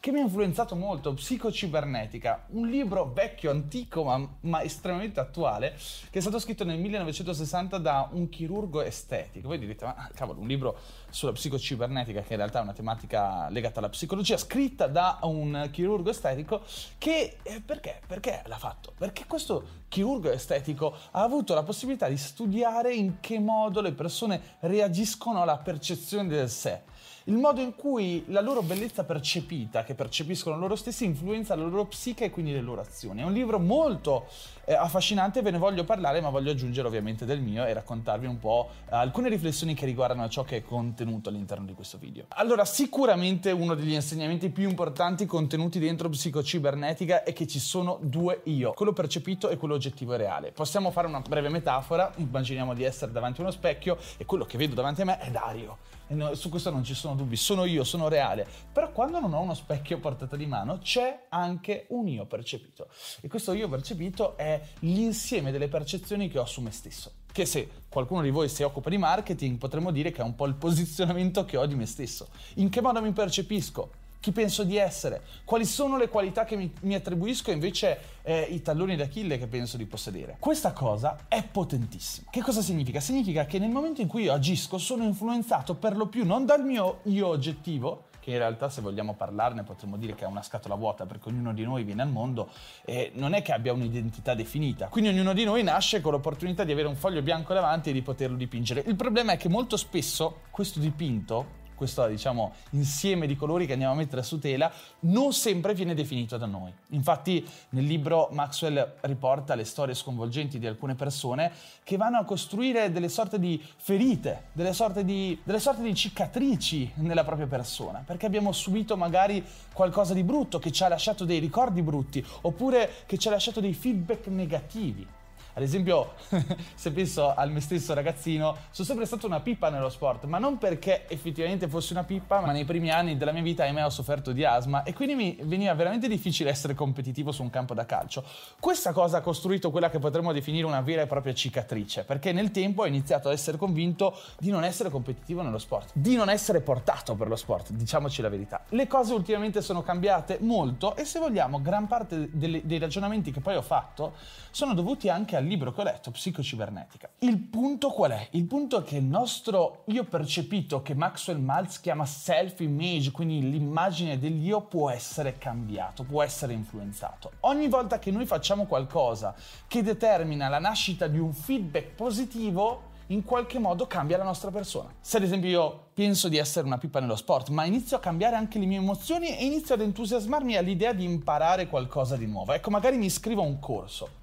che mi ha influenzato molto, Psicocibernetica, un libro vecchio, antico, ma, ma, estremamente attuale, che è stato scritto nel 1960 da un chirurgo estetico. Voi direte, ma cavolo, un libro sulla psicocibernetica, che in realtà è una tematica legata alla psicologia, scritta da un chirurgo estetico, che eh, perché? Perché l'ha fatto? Perché questo chirurgo estetico ha avuto la possibilità di studiare in che modo le persone reagiscono alla percezione del sé il modo in cui la loro bellezza percepita, che percepiscono loro stessi, influenza la loro psiche e quindi le loro azioni. È un libro molto eh, affascinante, ve ne voglio parlare, ma voglio aggiungere ovviamente del mio e raccontarvi un po' eh, alcune riflessioni che riguardano ciò che è contenuto all'interno di questo video. Allora, sicuramente uno degli insegnamenti più importanti contenuti dentro psicocibernetica è che ci sono due io, quello percepito e quello oggettivo e reale. Possiamo fare una breve metafora, immaginiamo di essere davanti a uno specchio e quello che vedo davanti a me è Dario no, su questo non ci sono dubbi, sono io, sono reale, però quando non ho uno specchio a portata di mano c'è anche un io percepito e questo io percepito è l'insieme delle percezioni che ho su me stesso che se qualcuno di voi si occupa di marketing potremmo dire che è un po' il posizionamento che ho di me stesso. In che modo mi percepisco? Chi penso di essere, quali sono le qualità che mi, mi attribuisco e invece eh, i talloni d'Achille che penso di possedere. Questa cosa è potentissima. Che cosa significa? Significa che nel momento in cui io agisco sono influenzato per lo più non dal mio io oggettivo, che in realtà se vogliamo parlarne potremmo dire che è una scatola vuota perché ognuno di noi viene al mondo e non è che abbia un'identità definita. Quindi ognuno di noi nasce con l'opportunità di avere un foglio bianco davanti e di poterlo dipingere. Il problema è che molto spesso questo dipinto questo diciamo, insieme di colori che andiamo a mettere su tela, non sempre viene definito da noi. Infatti nel libro Maxwell riporta le storie sconvolgenti di alcune persone che vanno a costruire delle sorte di ferite, delle sorte di, delle sorte di cicatrici nella propria persona, perché abbiamo subito magari qualcosa di brutto che ci ha lasciato dei ricordi brutti, oppure che ci ha lasciato dei feedback negativi. Ad esempio, se penso al me stesso ragazzino, sono sempre stato una pippa nello sport, ma non perché effettivamente fossi una pippa, ma nei primi anni della mia vita, ahimè, ho sofferto di asma e quindi mi veniva veramente difficile essere competitivo su un campo da calcio. Questa cosa ha costruito quella che potremmo definire una vera e propria cicatrice, perché nel tempo ho iniziato ad essere convinto di non essere competitivo nello sport, di non essere portato per lo sport, diciamoci la verità. Le cose ultimamente sono cambiate molto e se vogliamo, gran parte dei ragionamenti che poi ho fatto sono dovuti anche al libro che ho letto, Psicocibernetica. Il punto qual è? Il punto è che il nostro io percepito, che Maxwell Maltz chiama self-image, quindi l'immagine dell'io, può essere cambiato, può essere influenzato. Ogni volta che noi facciamo qualcosa che determina la nascita di un feedback positivo, in qualche modo cambia la nostra persona. Se ad esempio io penso di essere una pippa nello sport, ma inizio a cambiare anche le mie emozioni e inizio ad entusiasmarmi all'idea di imparare qualcosa di nuovo. Ecco, magari mi iscrivo a un corso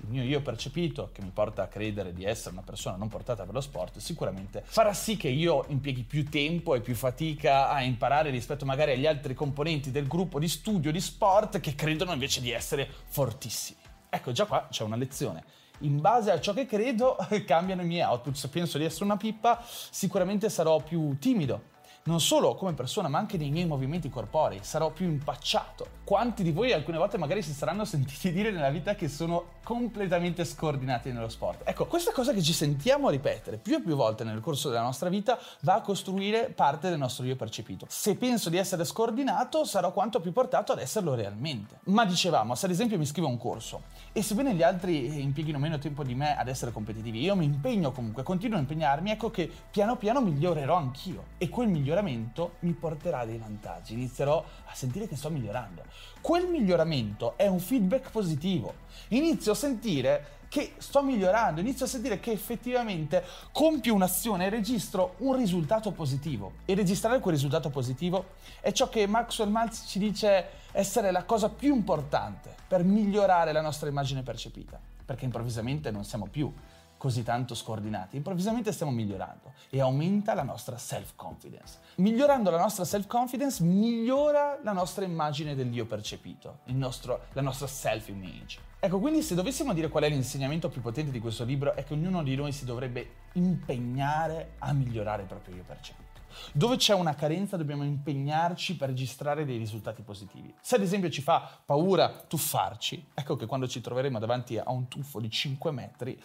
il mio io percepito, che mi porta a credere di essere una persona non portata per lo sport, sicuramente farà sì che io impieghi più tempo e più fatica a imparare rispetto magari agli altri componenti del gruppo di studio di sport che credono invece di essere fortissimi. Ecco, già qua c'è una lezione. In base a ciò che credo cambiano i miei output. Se penso di essere una pippa, sicuramente sarò più timido, non solo come persona, ma anche nei miei movimenti corporei, sarò più impacciato. Quanti di voi alcune volte magari si saranno sentiti dire nella vita che sono completamente scordinati nello sport? Ecco, questa cosa che ci sentiamo ripetere più e più volte nel corso della nostra vita va a costruire parte del nostro io percepito. Se penso di essere scordinato, sarò quanto più portato ad esserlo realmente. Ma dicevamo, se ad esempio mi iscrivo a un corso e sebbene gli altri impieghino meno tempo di me ad essere competitivi, io mi impegno comunque, continuo a impegnarmi, ecco che piano piano migliorerò anch'io e quel miglioramento mi porterà dei vantaggi, inizierò a sentire che sto migliorando. Quel miglioramento è un feedback positivo. Inizio a sentire che sto migliorando, inizio a sentire che effettivamente compio un'azione e registro un risultato positivo. E registrare quel risultato positivo è ciò che Maxwell Maltz ci dice essere la cosa più importante per migliorare la nostra immagine percepita, perché improvvisamente non siamo più così tanto scordinati, improvvisamente stiamo migliorando e aumenta la nostra self-confidence. Migliorando la nostra self-confidence migliora la nostra immagine dell'io percepito, nostro, la nostra self-image. Ecco, quindi se dovessimo dire qual è l'insegnamento più potente di questo libro è che ognuno di noi si dovrebbe impegnare a migliorare il proprio io percepito. Dove c'è una carenza dobbiamo impegnarci per registrare dei risultati positivi. Se ad esempio ci fa paura tuffarci, ecco che quando ci troveremo davanti a un tuffo di 5 metri,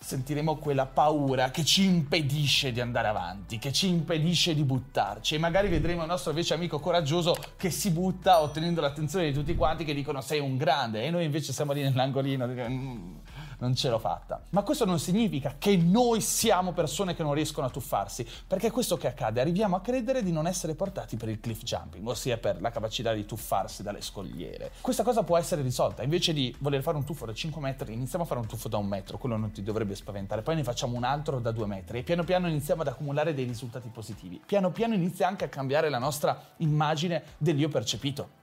sentiremo quella paura che ci impedisce di andare avanti, che ci impedisce di buttarci. E magari vedremo il nostro invece amico coraggioso che si butta ottenendo l'attenzione di tutti quanti che dicono sei un grande. E noi invece siamo lì nell'angolino mm, non ce l'ho fatta. Ma questo non significa che noi siamo persone che non riescono a tuffarsi, perché è questo che accade, arriviamo a credere di non essere portati per il cliff jumping, ossia per la capacità di tuffarsi dalle scogliere. Questa cosa può essere risolta, invece di voler fare un tuffo da 5 metri, iniziamo a fare un tuffo da un metro, quello non ti dovrebbe spaventare, poi ne facciamo un altro da 2 metri e piano piano iniziamo ad accumulare dei risultati positivi. Piano piano inizia anche a cambiare la nostra immagine dell'io percepito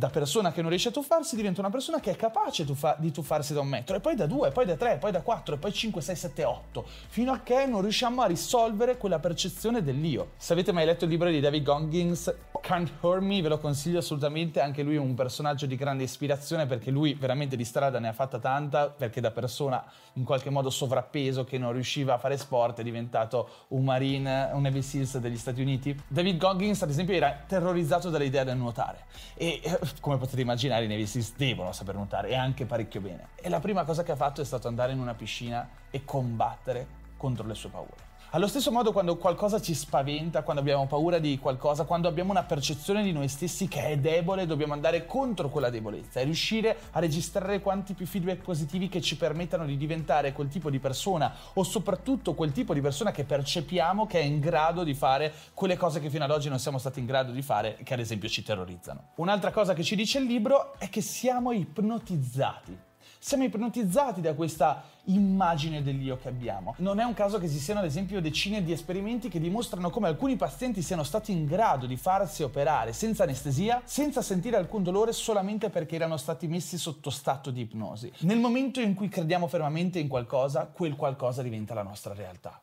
da persona che non riesce a tuffarsi diventa una persona che è capace tuffa- di tuffarsi da un metro, e poi da due, poi da tre, poi da quattro, e poi cinque, sei, sette, otto, fino a che non riusciamo a risolvere quella percezione dell'io. Se avete mai letto il libro di David Goggins, Can't Hurt Me, ve lo consiglio assolutamente, anche lui è un personaggio di grande ispirazione perché lui veramente di strada ne ha fatta tanta, perché da persona in qualche modo sovrappeso che non riusciva a fare sport è diventato un marine, un Navy Seals degli Stati Uniti. David Goggins ad esempio era terrorizzato dall'idea del nuotare e eh, come potete immaginare i Seals devono saper nuotare e anche parecchio bene. E la prima cosa che ha fatto è stato andare in una piscina e combattere contro le sue paure. Allo stesso modo quando qualcosa ci spaventa, quando abbiamo paura di qualcosa, quando abbiamo una percezione di noi stessi che è debole, dobbiamo andare contro quella debolezza e riuscire a registrare quanti più feedback positivi che ci permettano di diventare quel tipo di persona o soprattutto quel tipo di persona che percepiamo che è in grado di fare quelle cose che fino ad oggi non siamo stati in grado di fare, che ad esempio ci terrorizzano. Un'altra cosa che ci dice il libro è che siamo ipnotizzati siamo ipnotizzati da questa immagine dell'io che abbiamo. Non è un caso che ci siano ad esempio decine di esperimenti che dimostrano come alcuni pazienti siano stati in grado di farsi operare senza anestesia, senza sentire alcun dolore solamente perché erano stati messi sotto stato di ipnosi. Nel momento in cui crediamo fermamente in qualcosa, quel qualcosa diventa la nostra realtà.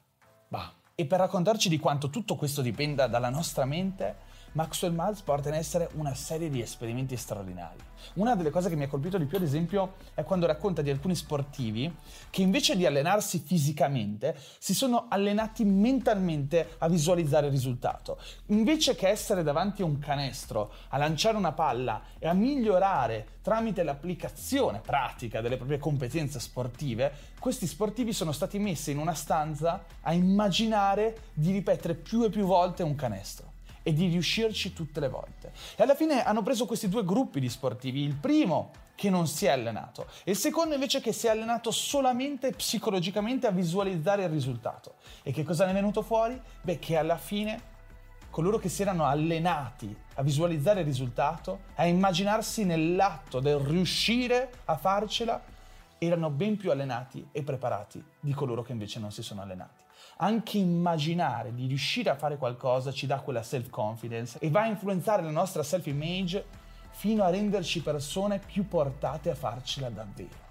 Bah. E per raccontarci di quanto tutto questo dipenda dalla nostra mente, Maxwell Maltz porta in essere una serie di esperimenti straordinari. Una delle cose che mi ha colpito di più, ad esempio, è quando racconta di alcuni sportivi che invece di allenarsi fisicamente si sono allenati mentalmente a visualizzare il risultato. Invece che essere davanti a un canestro, a lanciare una palla e a migliorare tramite l'applicazione pratica delle proprie competenze sportive, questi sportivi sono stati messi in una stanza a immaginare di ripetere più e più volte un canestro e di riuscirci tutte le volte. E alla fine hanno preso questi due gruppi di sportivi, il primo che non si è allenato e il secondo invece che si è allenato solamente psicologicamente a visualizzare il risultato. E che cosa ne è venuto fuori? Beh, che alla fine coloro che si erano allenati a visualizzare il risultato, a immaginarsi nell'atto del riuscire a farcela, erano ben più allenati e preparati di coloro che invece non si sono allenati anche immaginare di riuscire a fare qualcosa ci dà quella self-confidence e va a influenzare la nostra self-image fino a renderci persone più portate a farcela davvero.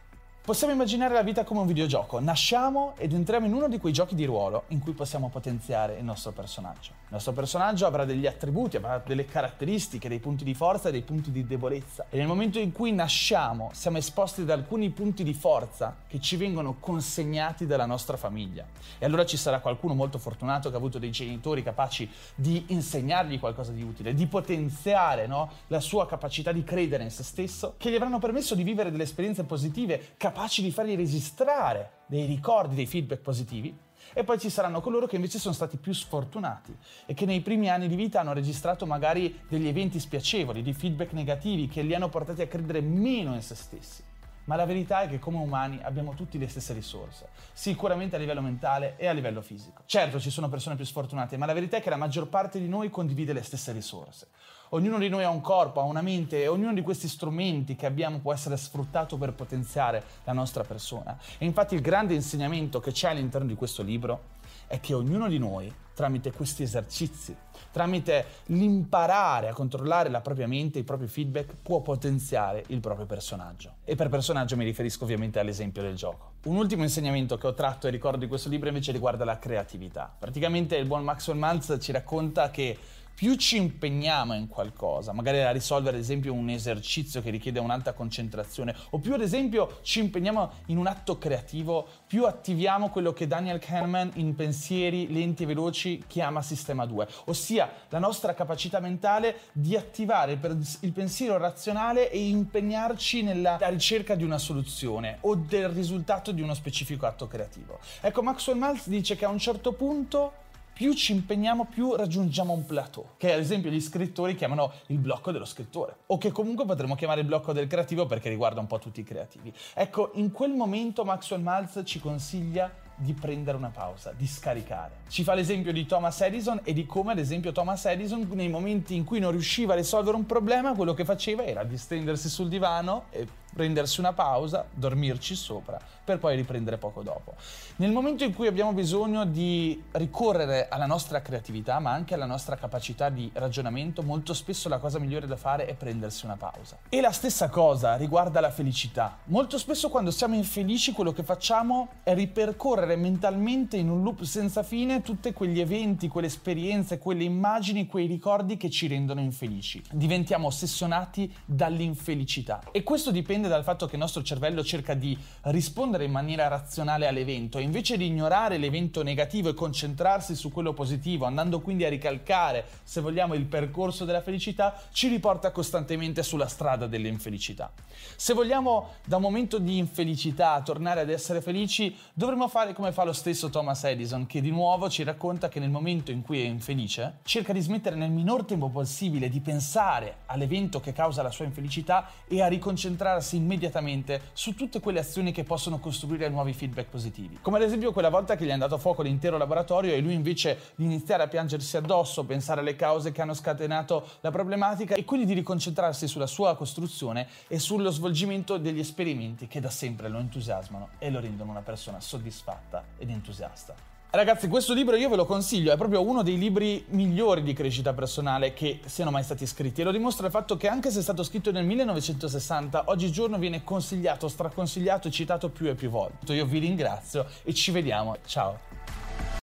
Possiamo immaginare la vita come un videogioco. Nasciamo ed entriamo in uno di quei giochi di ruolo in cui possiamo potenziare il nostro personaggio. Il nostro personaggio avrà degli attributi, avrà delle caratteristiche, dei punti di forza e dei punti di debolezza. E nel momento in cui nasciamo siamo esposti ad alcuni punti di forza che ci vengono consegnati dalla nostra famiglia. E allora ci sarà qualcuno molto fortunato che ha avuto dei genitori capaci di insegnargli qualcosa di utile, di potenziare no? la sua capacità di credere in se stesso, che gli avranno permesso di vivere delle esperienze positive, capaci capaci di fargli registrare dei ricordi, dei feedback positivi. E poi ci saranno coloro che invece sono stati più sfortunati e che nei primi anni di vita hanno registrato magari degli eventi spiacevoli, di feedback negativi che li hanno portati a credere meno in se stessi. Ma la verità è che come umani abbiamo tutti le stesse risorse, sicuramente a livello mentale e a livello fisico. Certo ci sono persone più sfortunate, ma la verità è che la maggior parte di noi condivide le stesse risorse. Ognuno di noi ha un corpo, ha una mente e ognuno di questi strumenti che abbiamo può essere sfruttato per potenziare la nostra persona. E infatti il grande insegnamento che c'è all'interno di questo libro è che ognuno di noi, tramite questi esercizi, tramite l'imparare a controllare la propria mente, i propri feedback, può potenziare il proprio personaggio. E per personaggio mi riferisco ovviamente all'esempio del gioco. Un ultimo insegnamento che ho tratto e ricordo di questo libro invece riguarda la creatività. Praticamente il buon Maxwell Maltz ci racconta che più ci impegniamo in qualcosa, magari a risolvere ad esempio un esercizio che richiede un'alta concentrazione, o più ad esempio ci impegniamo in un atto creativo, più attiviamo quello che Daniel Kahneman in pensieri lenti e veloci chiama sistema 2, ossia la nostra capacità mentale di attivare il pensiero razionale e impegnarci nella ricerca di una soluzione o del risultato di uno specifico atto creativo. Ecco, Maxwell Maltz dice che a un certo punto più ci impegniamo, più raggiungiamo un plateau, che ad esempio gli scrittori chiamano il blocco dello scrittore, o che comunque potremmo chiamare il blocco del creativo perché riguarda un po' tutti i creativi. Ecco, in quel momento Maxwell Maltz ci consiglia di prendere una pausa, di scaricare. Ci fa l'esempio di Thomas Edison e di come ad esempio Thomas Edison nei momenti in cui non riusciva a risolvere un problema, quello che faceva era distendersi sul divano e prendersi una pausa, dormirci sopra, per poi riprendere poco dopo. Nel momento in cui abbiamo bisogno di ricorrere alla nostra creatività, ma anche alla nostra capacità di ragionamento, molto spesso la cosa migliore da fare è prendersi una pausa. E la stessa cosa riguarda la felicità. Molto spesso quando siamo infelici quello che facciamo è ripercorrere mentalmente in un loop senza fine tutti quegli eventi, quelle esperienze, quelle immagini, quei ricordi che ci rendono infelici. Diventiamo ossessionati dall'infelicità. E questo dipende dal fatto che il nostro cervello cerca di rispondere in maniera razionale all'evento e invece di ignorare l'evento negativo e concentrarsi su quello positivo, andando quindi a ricalcare, se vogliamo, il percorso della felicità, ci riporta costantemente sulla strada dell'infelicità. Se vogliamo da un momento di infelicità tornare ad essere felici, dovremmo fare come fa lo stesso Thomas Edison, che di nuovo ci racconta che nel momento in cui è infelice, cerca di smettere nel minor tempo possibile di pensare all'evento che causa la sua infelicità e a riconcentrarsi immediatamente su tutte quelle azioni che possono costruire nuovi feedback positivi. Come ad esempio quella volta che gli è andato a fuoco l'intero laboratorio e lui invece di iniziare a piangersi addosso, pensare alle cause che hanno scatenato la problematica e quindi di riconcentrarsi sulla sua costruzione e sullo svolgimento degli esperimenti che da sempre lo entusiasmano e lo rendono una persona soddisfatta ed entusiasta. Ragazzi, questo libro io ve lo consiglio, è proprio uno dei libri migliori di crescita personale che siano mai stati scritti e lo dimostra il fatto che anche se è stato scritto nel 1960, oggigiorno viene consigliato, straconsigliato e citato più e più volte. Io vi ringrazio e ci vediamo, ciao!